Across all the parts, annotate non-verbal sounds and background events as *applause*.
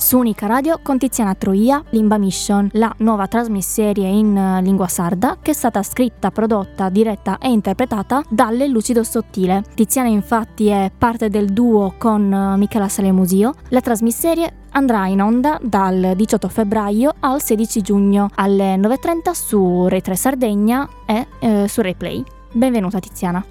Su Unica Radio con Tiziana Troia, Limba Mission, la nuova trasmissione in eh, lingua sarda che è stata scritta, prodotta, diretta e interpretata dalle Lucido Sottile. Tiziana infatti è parte del duo con eh, Michela Salemusio. La trasmissione andrà in onda dal 18 febbraio al 16 giugno alle 9.30 su Rai 3 Sardegna e eh, su Play. Benvenuta Tiziana.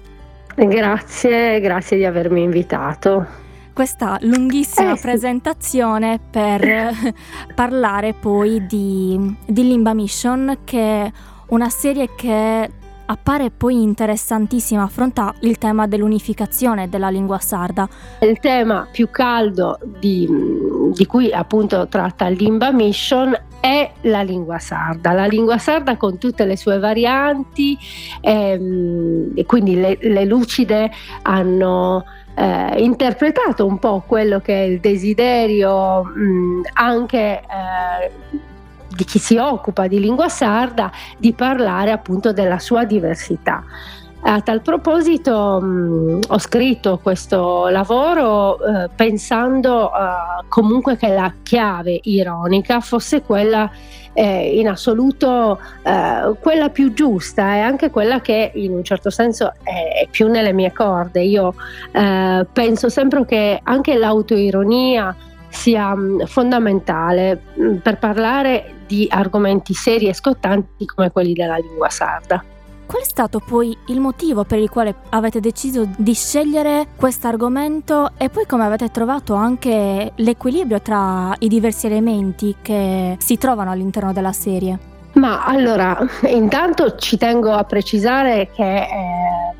Grazie, grazie di avermi invitato questa lunghissima eh, sì. presentazione per *laughs* parlare poi di, di Limba Mission, che è una serie che appare poi interessantissima, affronta il tema dell'unificazione della lingua sarda. Il tema più caldo di, di cui appunto tratta Limba Mission è la lingua sarda, la lingua sarda con tutte le sue varianti, ehm, e quindi le, le lucide hanno eh, interpretato un po' quello che è il desiderio mh, anche eh, di chi si occupa di lingua sarda di parlare appunto della sua diversità. A tal proposito mh, ho scritto questo lavoro eh, pensando eh, comunque che la chiave ironica fosse quella eh, in assoluto eh, quella più giusta e anche quella che in un certo senso è, più nelle mie corde. Io eh, penso sempre che anche l'autoironia sia mh, fondamentale mh, per parlare di argomenti seri e scottanti come quelli della lingua sarda. Qual è stato poi il motivo per il quale avete deciso di scegliere questo argomento e poi come avete trovato anche l'equilibrio tra i diversi elementi che si trovano all'interno della serie? Ma allora, intanto ci tengo a precisare che eh,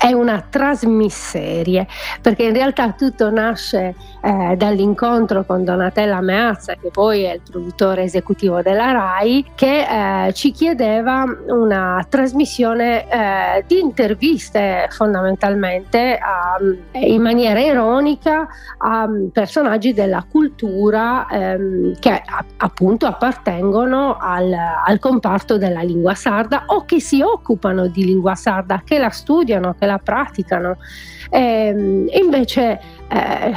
è una trasmisserie, perché in realtà tutto nasce eh, dall'incontro con Donatella Meazza, che poi è il produttore esecutivo della RAI, che eh, ci chiedeva una trasmissione eh, di interviste fondamentalmente a, in maniera ironica a personaggi della cultura ehm, che appunto appartengono al, al comparto della lingua sarda o che si occupano di lingua sarda, che la studiano, che la praticano. E, invece, eh,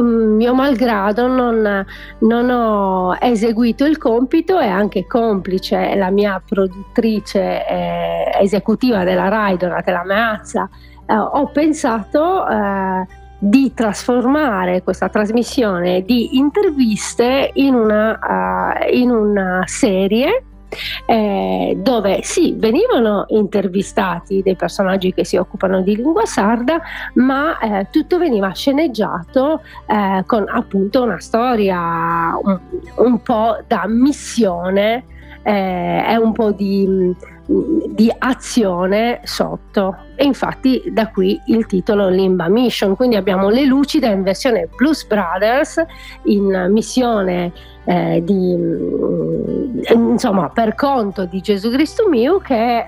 mio malgrado, non, non, ho eseguito il compito e anche complice la mia produttrice eh, esecutiva della RAI, Donatella Meazza, eh, ho pensato eh, di trasformare questa trasmissione di interviste in una, uh, in una serie eh, dove sì, venivano intervistati dei personaggi che si occupano di lingua sarda, ma eh, tutto veniva sceneggiato eh, con appunto una storia un, un po' da missione eh, e un po' di di azione sotto. E infatti da qui il titolo Limba Mission. Quindi abbiamo le lucide in versione Blues Brothers in missione eh, di, mm, insomma per conto di Gesù Cristo mio che eh,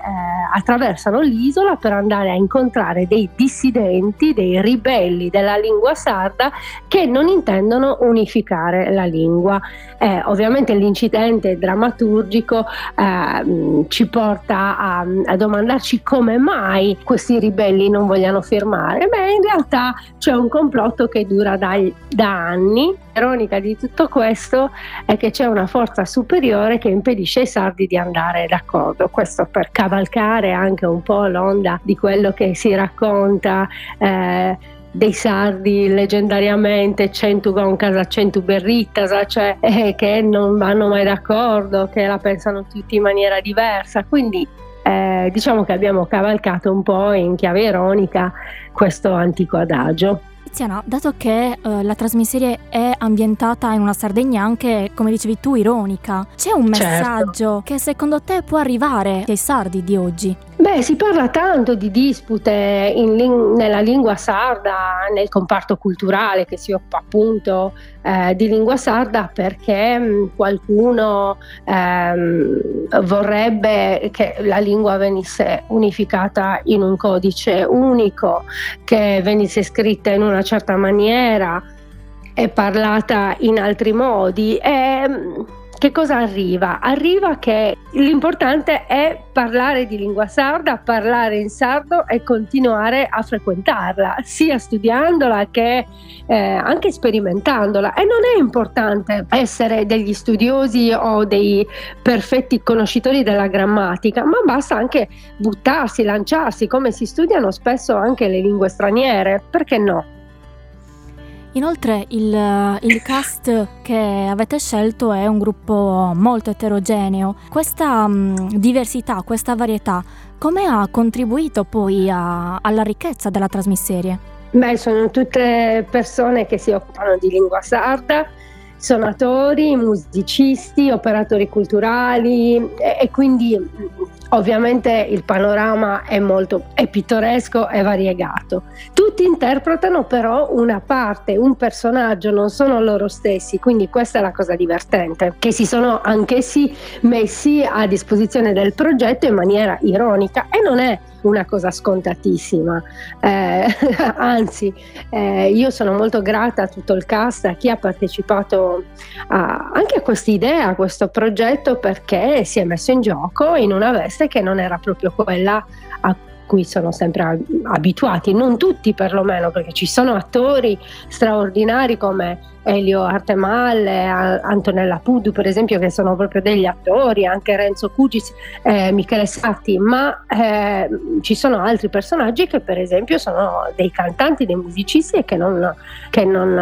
attraversano l'isola per andare a incontrare dei dissidenti, dei ribelli della lingua sarda che non intendono unificare la lingua. Eh, ovviamente l'incidente drammaturgico eh, ci porta a, a, domandarci come mai questi ribelli non vogliano firmare. Beh, in realtà c'è un complotto che dura dai, da anni. L'ironica di tutto questo è che c'è una forza superiore che impedisce ai sardi di andare d'accordo. Questo per cavalcare anche un po' l'onda di quello che si racconta. Eh, dei sardi leggendariamente centugon casa centuberrittasa, cioè eh, che non vanno mai d'accordo, che la pensano tutti in maniera diversa. Quindi eh, diciamo che abbiamo cavalcato un po' in chiave ironica questo antico adagio. Tiziana, dato che eh, la trasmissione è ambientata in una Sardegna anche, come dicevi tu, ironica, c'è un certo. messaggio certo. che secondo te può arrivare ai sardi di oggi? Beh, si parla tanto di dispute ling- nella lingua sarda, nel comparto culturale che si occupa appunto eh, di lingua sarda perché mh, mm, qualcuno ehm, vorrebbe che la lingua venisse unificata in un codice unico, che venisse scritta in una certa maniera e parlata in altri modi. E, mm, che cosa arriva? Arriva che l'importante è parlare di lingua sarda, parlare in sardo e continuare a frequentarla, sia studiandola che eh, anche sperimentandola. E non è importante essere degli studiosi o dei perfetti conoscitori della grammatica, ma basta anche buttarsi, lanciarsi, come si studiano spesso anche le lingue straniere, perché no? Inoltre il, il, cast che avete scelto è un gruppo molto eterogeneo. Questa mh, diversità, questa varietà, come ha contribuito poi a, alla ricchezza della trasmisserie? Beh, sono tutte persone che si occupano di lingua sarda, suonatori, musicisti, operatori culturali e, e quindi Ovviamente il panorama è molto è pittoresco e variegato. Tutti interpretano però una parte, un personaggio, non sono loro stessi, quindi questa è la cosa divertente, che si sono anch'essi messi a disposizione del progetto in maniera ironica e non è una cosa scontatissima. Eh, *laughs* anzi, eh, io sono molto grata a tutto il cast, a chi ha partecipato a, anche a questa idea, a questo progetto, perché si è messo in gioco in una veste che non era proprio quella a cui sono sempre abituati, non tutti perlomeno, perché ci sono attori straordinari come Elio Artemalle, Antonella Pudu per esempio, che sono proprio degli attori, anche Renzo Cugis, eh, Michele Satti, ma eh, ci sono altri personaggi che per esempio sono dei cantanti, dei musicisti e che non, che non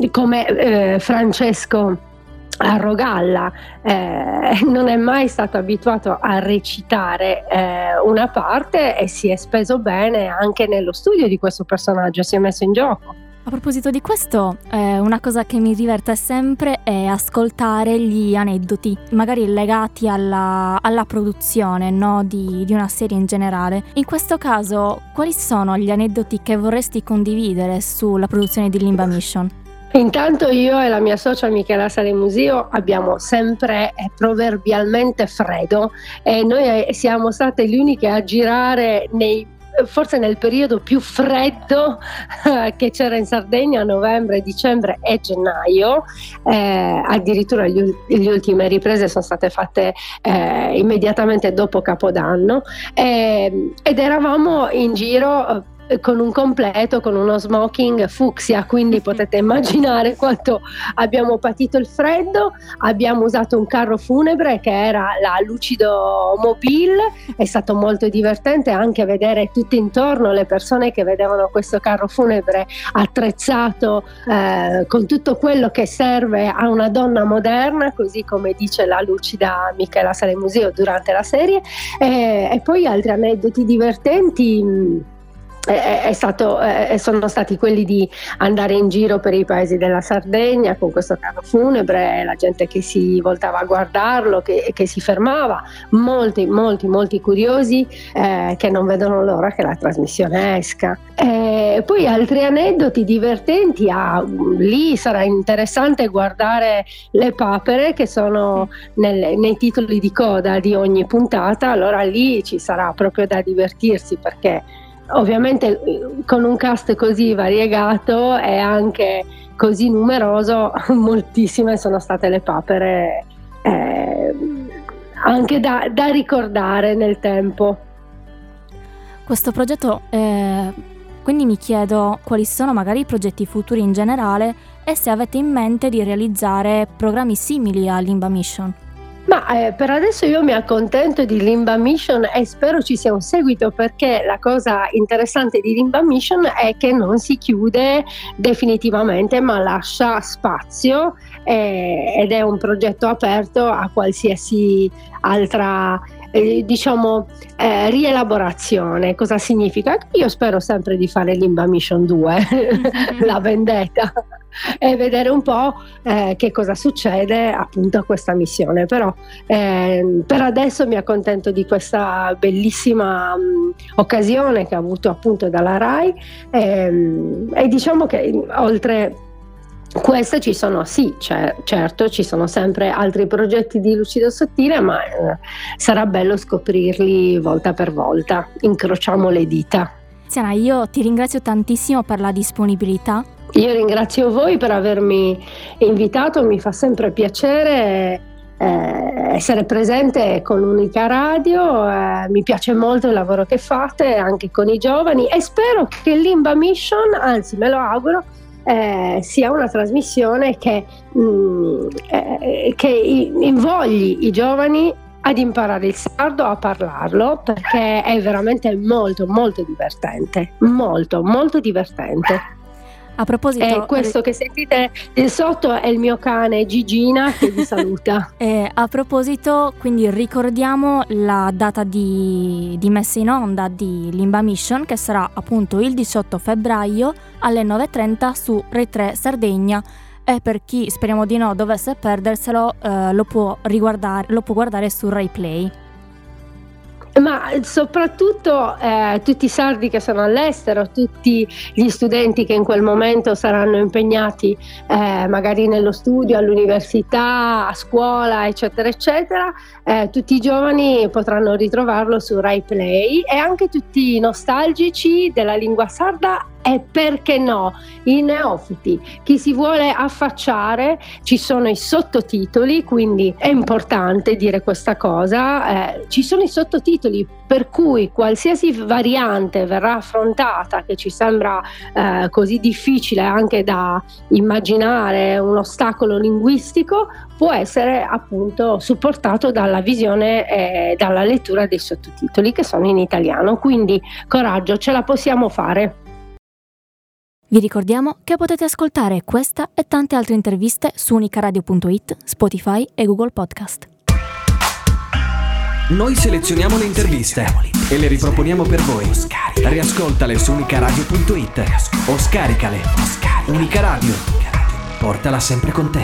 eh, come eh, Francesco a Rogalla eh, *laughs* non è mai stato abituato a recitare eh, una parte e si è speso bene anche nello studio di questo personaggio, si è messo in gioco. A proposito di questo, eh, una cosa che mi diverte sempre è ascoltare gli aneddoti, magari legati alla, alla produzione no? di, di, una serie in generale. In questo caso, quali sono gli aneddoti che vorresti condividere sulla produzione di Limba Mission? Intanto io e la mia socia Michela Sale Museo abbiamo sempre eh, proverbialmente freddo e noi eh, siamo state le uniche a girare nei forse nel periodo più freddo eh, che c'era in Sardegna, novembre, dicembre e gennaio, eh, addirittura le ultime riprese sono state fatte eh, immediatamente dopo Capodanno. Eh, ed eravamo in giro con un completo, con uno smoking fucsia, quindi *laughs* potete immaginare quanto abbiamo patito il freddo, abbiamo usato un carro funebre che era la Lucido Mobile, è stato molto divertente anche vedere tutte intorno le persone che vedevano questo carro funebre attrezzato eh, con tutto quello che serve a una donna moderna, così come dice la lucida Michela Sale Museo durante la serie, e, e poi altri aneddoti divertenti è stato, sono stati quelli di andare in giro per i paesi della Sardegna con questo carro funebre, la gente che si voltava a guardarlo, che, che si fermava, molti, molti, molti curiosi eh, che non vedono l'ora che la trasmissione esca. E poi altri aneddoti divertenti, ah, lì sarà interessante guardare le papere che sono nel, nei titoli di coda di ogni puntata, allora lì ci sarà proprio da divertirsi perché ovviamente con un cast così variegato e anche così numeroso, *laughs* moltissime sono state le papere eh, anche da, da, ricordare nel tempo. Questo progetto, eh, quindi mi chiedo quali sono magari i progetti futuri in generale e se avete in mente di realizzare programmi simili a Limba Mission. Ma eh, per adesso io mi accontento di Limba Mission e spero ci sia un seguito perché la cosa interessante di Limba Mission è che non si chiude definitivamente ma lascia spazio eh, ed è un progetto aperto a qualsiasi altra eh, diciamo eh, rielaborazione. Cosa significa? Io spero sempre di fare l'Imba Mission 2, *laughs* la vendetta e vedere un po' eh, che cosa succede appunto a questa missione. Però eh, per adesso mi accontento di questa bellissima mh, occasione che ho avuto appunto dalla RAI ehm, e diciamo che oltre queste ci sono, sì, cioè, certo, ci sono sempre altri progetti di lucido sottile, ma eh, sarà bello scoprirli volta per volta. Incrociamo le dita. Tiziana, io ti ringrazio tantissimo per la disponibilità. Io ringrazio voi per avermi invitato, mi fa sempre piacere eh, essere presente con l'unica radio, eh, mi piace molto il lavoro che fate anche con i giovani e spero che l'Imba Mission, anzi me lo auguro, eh, sia una trasmissione che, mh, mm, eh, che invogli i giovani ad imparare il sardo, a parlarlo, perché è veramente molto, molto divertente, molto, molto divertente. A proposito, eh, questo che sentite di sotto è il mio cane Gigina che vi saluta. *laughs* eh, a proposito, quindi ricordiamo la data di, di messa in onda di Limba Mission che sarà appunto il 18 febbraio alle 9.30 su Rai 3 Sardegna e per chi speriamo di no dovesse perderselo eh, lo, può lo può guardare su Rai Play ma soprattutto eh, tutti i sardi che sono all'estero, tutti gli studenti che in quel momento saranno impegnati eh, magari nello studio, all'università, a scuola, eccetera, eccetera, eh, tutti i giovani potranno ritrovarlo su Rai Play. E anche tutti i nostalgici della lingua sarda e perché no, i neofiti, chi si vuole affacciare, ci sono i sottotitoli, quindi è importante dire questa cosa, eh, ci sono i sottotitoli per cui qualsiasi variante verrà affrontata che ci sembra eh, così difficile anche da immaginare un ostacolo linguistico può essere appunto supportato dalla visione e dalla lettura dei sottotitoli che sono in italiano. Quindi coraggio ce la possiamo fare vi ricordiamo che potete ascoltare questa e tante altre interviste su unicaradio.it, Spotify e Google Podcast. Noi selezioniamo le interviste e le riproponiamo per voi. Riascoltale su unicaradio.it o scaricale. Unica Radio. Portala sempre con te.